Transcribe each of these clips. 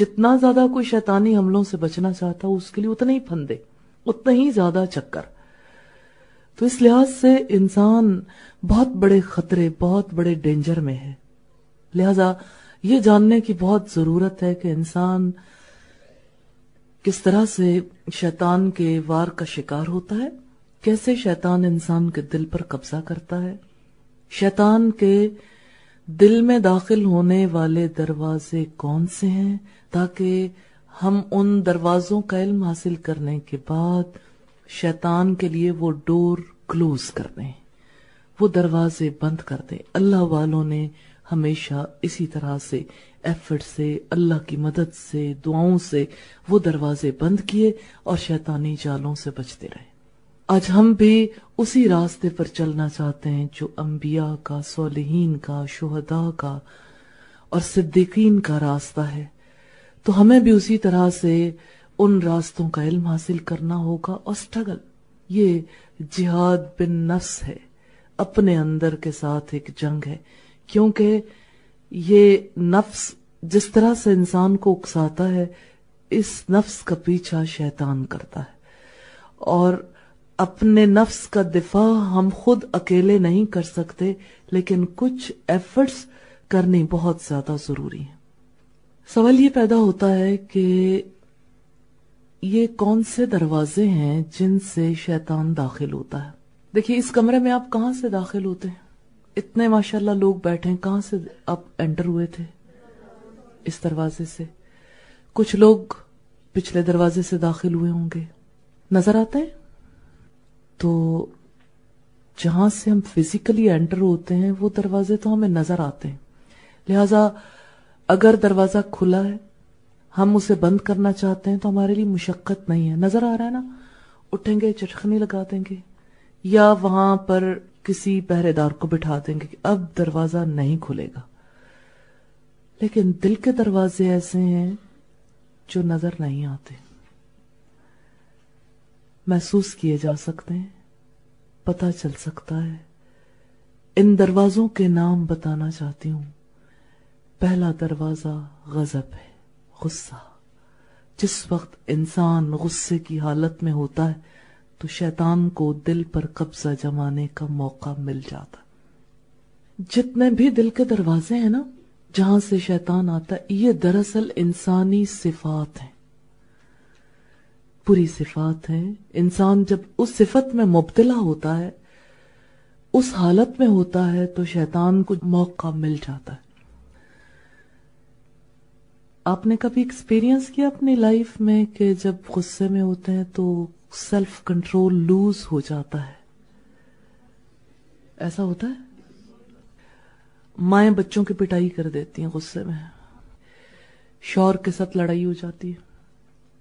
جتنا زیادہ کوئی شیطانی حملوں سے بچنا چاہتا اس کے لیے اتنے ہی پھندے اتنا ہی زیادہ چکر۔ تو اس لحاظ سے انسان بہت بڑے خطرے، بہت بڑے ڈینجر میں ہے۔ لہذا یہ جاننے کی بہت ضرورت ہے کہ انسان کس طرح سے شیطان کے وار کا شکار ہوتا ہے، کیسے شیطان انسان کے دل پر قبضہ کرتا ہے۔ شیطان کے دل میں داخل ہونے والے دروازے کون سے ہیں؟ تاکہ ہم ان دروازوں کا علم حاصل کرنے کے بعد شیطان کے لیے وہ ڈور کلوز کر دیں، وہ دروازے بند کر دیں۔ اللہ والوں نے ہمیشہ اسی طرح سے ایفرٹ سے، اللہ کی مدد سے، دعاؤں سے وہ دروازے بند کیے اور شیطانی جالوں سے بچتے رہے۔ آج ہم بھی اسی راستے پر چلنا چاہتے ہیں جو انبیاء کا، صالحین کا، شہداء کا اور صدیقین کا راستہ ہے۔ تو ہمیں بھی اسی طرح سے ان راستوں کا علم حاصل کرنا ہوگا اور سٹرگل۔ یہ جہاد بن نفس ہے، اپنے اندر کے ساتھ ایک جنگ ہے، کیونکہ یہ نفس جس طرح سے انسان کو اکساتا ہے، اس نفس کا پیچھا شیطان کرتا ہے۔ اور اپنے نفس کا دفاع ہم خود اکیلے نہیں کر سکتے، لیکن کچھ ایفرٹس کرنی بہت زیادہ ضروری ہے سوال یہ پیدا ہوتا ہے کہ یہ کون سے دروازے ہیں جن سے شیطان داخل ہوتا ہے؟ دیکھیے، اس کمرے میں آپ کہاں سے داخل ہوتے ہیں؟ اتنے ماشاءاللہ لوگ بیٹھے ہیں، کہاں سے آپ انٹر ہوئے تھے اس دروازے سے؟ کچھ لوگ پچھلے دروازے سے داخل ہوئے ہوں گے۔ نظر آتے ہیں؟ تو جہاں سے ہم فزیکلی انٹر ہوتے ہیں، وہ دروازے تو ہمیں نظر آتے ہیں۔ لہذا اگر دروازہ کھلا ہے، ہم اسے بند کرنا چاہتے ہیں تو ہمارے لیے مشقت نہیں ہے۔ نظر آ رہا ہے نا؟ اٹھیں گے، چٹخنی لگا دیں گے، یا وہاں پر کسی پہرے دار کو بٹھا دیں گے کہ اب دروازہ نہیں کھلے گا۔ لیکن دل کے دروازے ایسے ہیں جو نظر نہیں آتے۔ محسوس کیے جا سکتے ہیں پتا چل سکتا ہے۔ ان دروازوں کے نام بتانا چاہتی ہوں۔ پہلا دروازہ غضب ہے، غصہ۔ جس وقت انسان غصے کی حالت میں ہوتا ہے، تو شیطان کو دل پر قبضہ جمانے کا موقع مل جاتا۔ جتنے بھی دل کے دروازے ہیں نا، جہاں سے شیطان آتا ہے، یہ دراصل انسانی صفات ہیں۔ پوری صفات ہیں۔ انسان جب اس صفت میں مبتلا ہوتا ہے، اس حالت میں ہوتا ہے، تو شیطان کو موقع مل جاتا ہے۔ آپ نے کبھی ایکسپیرینس کیا اپنی لائف میں کہ جب غصے میں ہوتے ہیں تو سیلف کنٹرول لوز ہو جاتا ہے؟ ایسا ہوتا ہے؟ مائیں بچوں کی پٹائی کر دیتی ہیں غصے میں۔ شور کے ساتھ لڑائی ہو جاتی ہے۔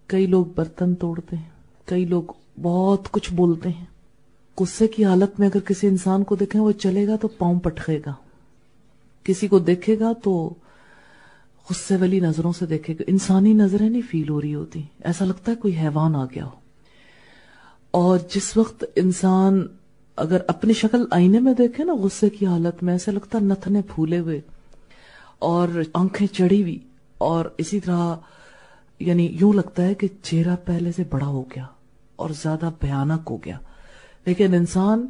کئی لوگ برتن توڑتے ہیں۔ کئی لوگ بہت کچھ بولتے ہیں۔ غصے کی حالت میں اگر کسی انسان کو دیکھیں وہ چلے گا تو پاؤں پٹکے گا۔ کسی کو دیکھے گا تو غصے والی نظروں سے دیکھے گا انسانی نظریں نہیں فیل ہو رہی ہوتی۔ ایسا لگتا ہے کوئی حیوان آ گیا ہو۔ اور جس وقت انسان اگر اپنی شکل آئینے میں دیکھے نا غصے کی حالت میں، ایسا لگتا نتنے پھولے ہوئے اور آنکھیں چڑھی ہوئی۔ اور اسی طرح یعنی یوں لگتا ہے کہ چہرہ پہلے سے بڑا ہو گیا اور زیادہ بھیانک ہو گیا۔ لیکن انسان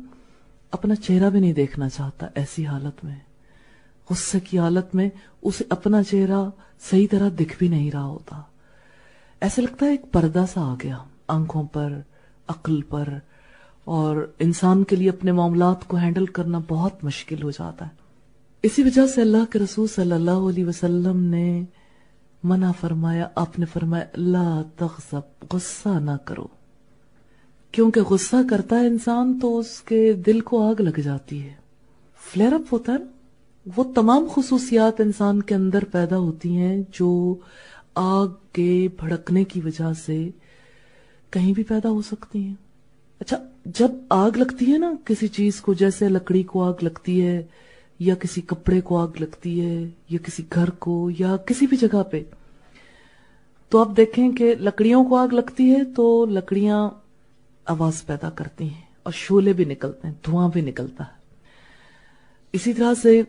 اپنا چہرہ بھی نہیں دیکھنا چاہتا ایسی حالت میں۔ غصے کی حالت میں اسے اپنا چہرہ صحیح طرح دکھ بھی نہیں رہا ہوتا۔ ایسا لگتا ہے ایک پردہ سا آ گیا، آنکھوں پر، عقل پر، اور انسان کے لیے اپنے معاملات کو ہینڈل کرنا بہت مشکل ہو جاتا ہے۔ اسی وجہ سے اللہ کے رسول صلی اللہ علیہ وسلم نے منع فرمایا، آپ نے فرمایا، لا تغضب غصہ نہ کرو۔ کیونکہ غصہ کرتا ہے انسان تو اس کے دل کو آگ لگ جاتی ہے۔ فلیئر اپ ہوتا ہے نا۔ وہ تمام خصوصیات انسان کے اندر پیدا ہوتی ہیں جو آگ کے بھڑکنے کی وجہ سے کہیں بھی پیدا ہو سکتی ہیں۔ اچھا جب آگ لگتی ہے نا کسی چیز کو، جیسے لکڑی کو آگ لگتی ہے، یا کسی کپڑے کو آگ لگتی ہے، یا کسی گھر کو، یا کسی بھی جگہ پہ، تو آپ دیکھیں کہ لکڑیوں کو آگ لگتی ہے تو لکڑیاں آواز پیدا کرتی ہیں اور شولے بھی نکلتے ہیں، دھواں بھی نکلتا ہے۔ اسی طرح سے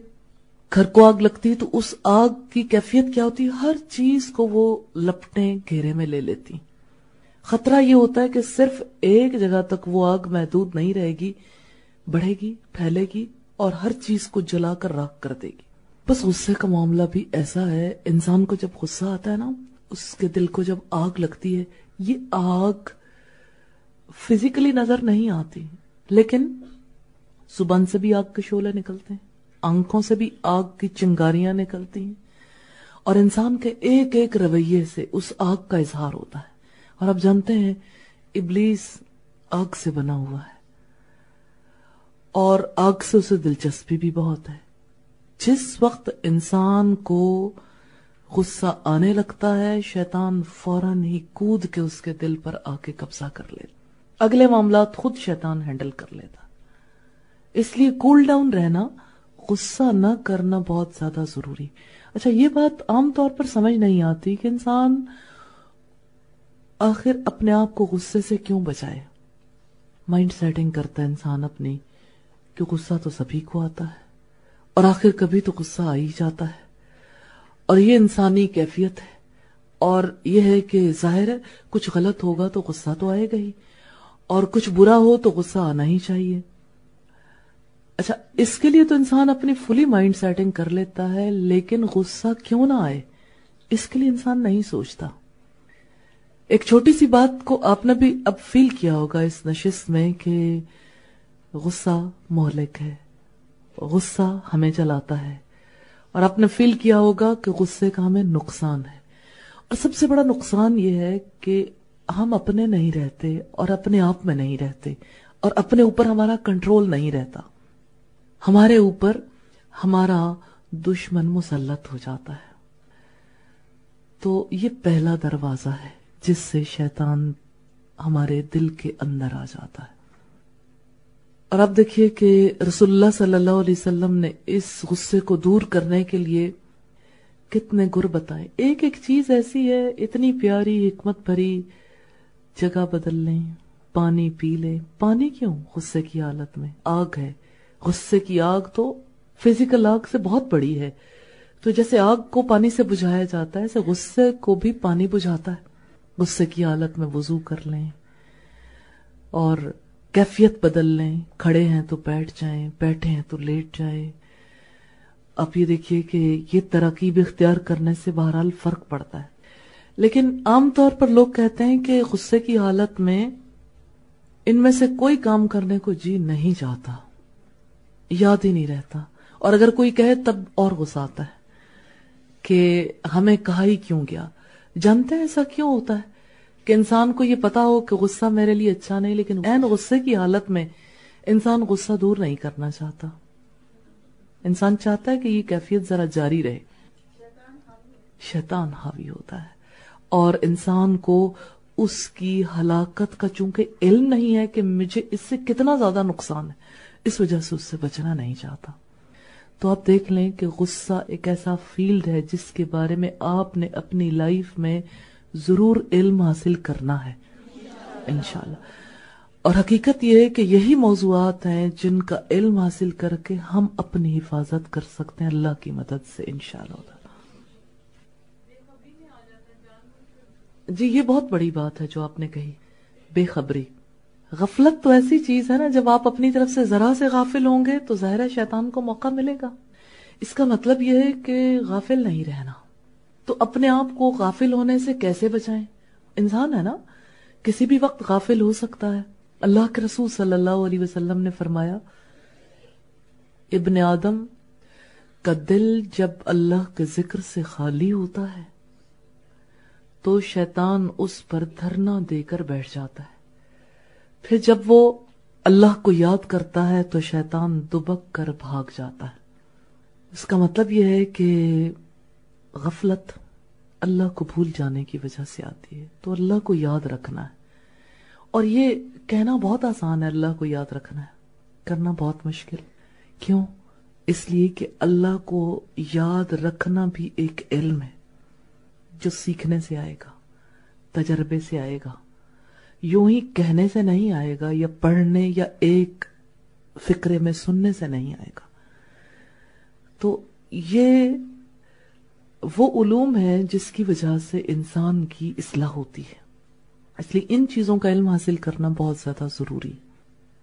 گھر کو آگ لگتی تو اس آگ کی کیفیت کیا ہوتی ہے؟ ہر چیز کو وہ لپٹیں گھیرے میں لے لیتی خطرہ یہ ہوتا ہے کہ صرف ایک جگہ تک وہ آگ محدود نہیں رہے گی، بڑھے گی، پھیلے گی اور ہر چیز کو جلا کر راک کر دے گی۔ بس غصے کا معاملہ بھی ایسا ہے، انسان کو جب غصہ آتا ہے نا، اس کے دل کو جب آگ لگتی ہے، یہ آگ فزیکلی نظر نہیں آتی، لیکن زبان سے بھی آگ کے شولے نکلتے ہیں۔ آنکھوں سے بھی آگ کی چنگاریاں نکلتی ہیں۔ اور انسان کے ایک ایک رویے سے اس آگ کا اظہار ہوتا ہے۔ اور آپ جانتے ہیں، ابلیس آگ سے بنا ہوا ہے۔ اور آگ سے اسے دلچسپی بھی بہت ہے۔ جس وقت انسان کو غصہ آنے لگتا ہے، شیطان فوراً ہی کود کے اس کے دل پر آ کے قبضہ کر لیتا۔ اگلے معاملات خود شیطان ہینڈل کر لیتا۔ اس لیے کول ڈاؤن رہنا غصہ نہ کرنا بہت زیادہ ضروری۔ اچھا یہ بات عام طور پر سمجھ نہیں آتی کہ انسان آخر اپنے آپ کو غصے سے کیوں بچائے؟ مائنڈ سیٹنگ کرتا ہے انسان اپنی کہ غصہ تو سبھی کو آتا ہے، اور آخر کبھی تو غصہ آ ہی جاتا ہے۔ اور یہ انسانی کیفیت ہے، اور یہ ہے کہ ظاہر ہے، کچھ غلط ہوگا تو غصہ تو آئے گا ہی، اور کچھ برا ہو تو غصہ آنا ہی چاہیے۔ اچھا اس کے لیے تو انسان اپنی فلی مائنڈ سیٹنگ کر لیتا ہے، لیکن غصہ کیوں نہ آئے؟ اس کے لیے انسان نہیں سوچتا۔ ایک چھوٹی سی بات کو آپ نے بھی اب فیل کیا ہوگا اس نشست میں کہ غصہ مہلک ہے۔ غصہ ہمیں چلاتا ہے۔ اور آپ نے فیل کیا ہوگا کہ غصے کا ہمیں نقصان ہے۔ اور سب سے بڑا نقصان یہ ہے کہ ہم اپنے نہیں رہتے اور اپنے آپ میں نہیں رہتے اور اپنے اوپر ہمارا کنٹرول نہیں رہتا۔ ہمارے اوپر ہمارا دشمن مسلط ہو جاتا ہے۔ تو یہ پہلا دروازہ ہے جس سے شیطان ہمارے دل کے اندر آ جاتا ہے۔ اور اب دیکھیے کہ رسول اللہ صلی اللہ علیہ وسلم نے اس غصے کو دور کرنے کے لیے کتنے گر بتائے۔ ایک ایک چیز ایسی ہے، اتنی پیاری، حکمت بھری جگہ بدل لیں، پانی پی لیں۔ پانی کیوں؟ غصے کی حالت میں آگ ہے۔ غصے کی آگ تو فزیکل آگ سے بہت بڑی ہے۔ تو جیسے آگ کو پانی سے بجھایا جاتا ہے، ایسے غصے کو بھی پانی بجھاتا ہے۔ غصے کی حالت میں وضو کر لیں اور کیفیت بدل لیں۔ کھڑے ہیں تو بیٹھ جائیں، بیٹھے ہیں تو لیٹ جائیں۔ آپ یہ دیکھیے کہ یہ ترقیب اختیار کرنے سے بہرحال فرق پڑتا ہے۔ لیکن عام طور پر لوگ کہتے ہیں کہ غصے کی حالت میں ان میں سے کوئی کام کرنے کو جی نہیں چاہتا۔ یاد ہی نہیں رہتا۔ اور اگر کوئی کہے تب اور غصہ آتا ہے کہ ہمیں کہا ہی کیوں گیا۔ جانتے ہیں ایسا کیوں ہوتا ہے؟ کہ انسان کو یہ پتا ہو کہ غصہ میرے لیے اچھا نہیں، لیکن این غصے کی حالت میں انسان غصہ دور نہیں کرنا چاہتا۔ انسان چاہتا ہے کہ یہ کیفیت ذرا جاری رہے۔ شیطان حاوی ہوتا ہے۔ اور انسان کو اس کی ہلاکت کا چونکہ علم نہیں ہے کہ مجھے اس سے کتنا زیادہ نقصان ہے۔ اس وجہ سے اس سے بچنا نہیں چاہتا۔ تو آپ دیکھ لیں کہ غصہ ایک ایسا فیلڈ ہے جس کے بارے میں آپ نے اپنی لائف میں ضرور علم حاصل کرنا ہے۔ انشاءاللہ۔ اور حقیقت یہ ہے کہ یہی موضوعات ہیں جن کا علم حاصل کر کے ہم اپنی حفاظت کر سکتے ہیں اللہ کی مدد سے، انشاءاللہ۔ جی یہ بہت بڑی بات ہے جو آپ نے کہی، بے خبری۔ غفلت تو ایسی چیز ہے نا، جب آپ اپنی طرف سے ذرا سے غافل ہوں گے تو ظاہر شیطان کو موقع ملے گا۔ اس کا مطلب یہ ہے کہ غافل نہیں رہنا۔ تو اپنے آپ کو غافل ہونے سے کیسے بچائیں؟ انسان ہے نا، کسی بھی وقت غافل ہو سکتا ہے۔ اللہ کے رسول صلی اللہ علیہ وسلم نے فرمایا، ابن آدم کا دل جب اللہ کے ذکر سے خالی ہوتا ہے تو شیطان اس پر دھرنا دے کر بیٹھ جاتا ہے۔ پھر جب وہ اللہ کو یاد کرتا ہے تو شیطان دبک کر بھاگ جاتا ہے۔ اس کا مطلب یہ ہے کہ غفلت اللہ کو بھول جانے کی وجہ سے آتی ہے۔ تو اللہ کو یاد رکھنا ہے۔ اور یہ کہنا بہت آسان ہے، اللہ کو یاد رکھنا ہے۔ کرنا بہت مشکل۔ کیوں؟ اس لیے کہ اللہ کو یاد رکھنا بھی ایک علم ہے جو سیکھنے سے آئے گا، تجربے سے آئے گا۔ یوں ہی کہنے سے نہیں آئے گا، یا پڑھنے یا ایک فکرے میں سننے سے نہیں آئے گا۔ تو یہ وہ علوم ہے جس کی وجہ سے انسان کی اصلاح ہوتی ہے۔ اس لیے ان چیزوں کا علم حاصل کرنا بہت زیادہ ضروری ہے۔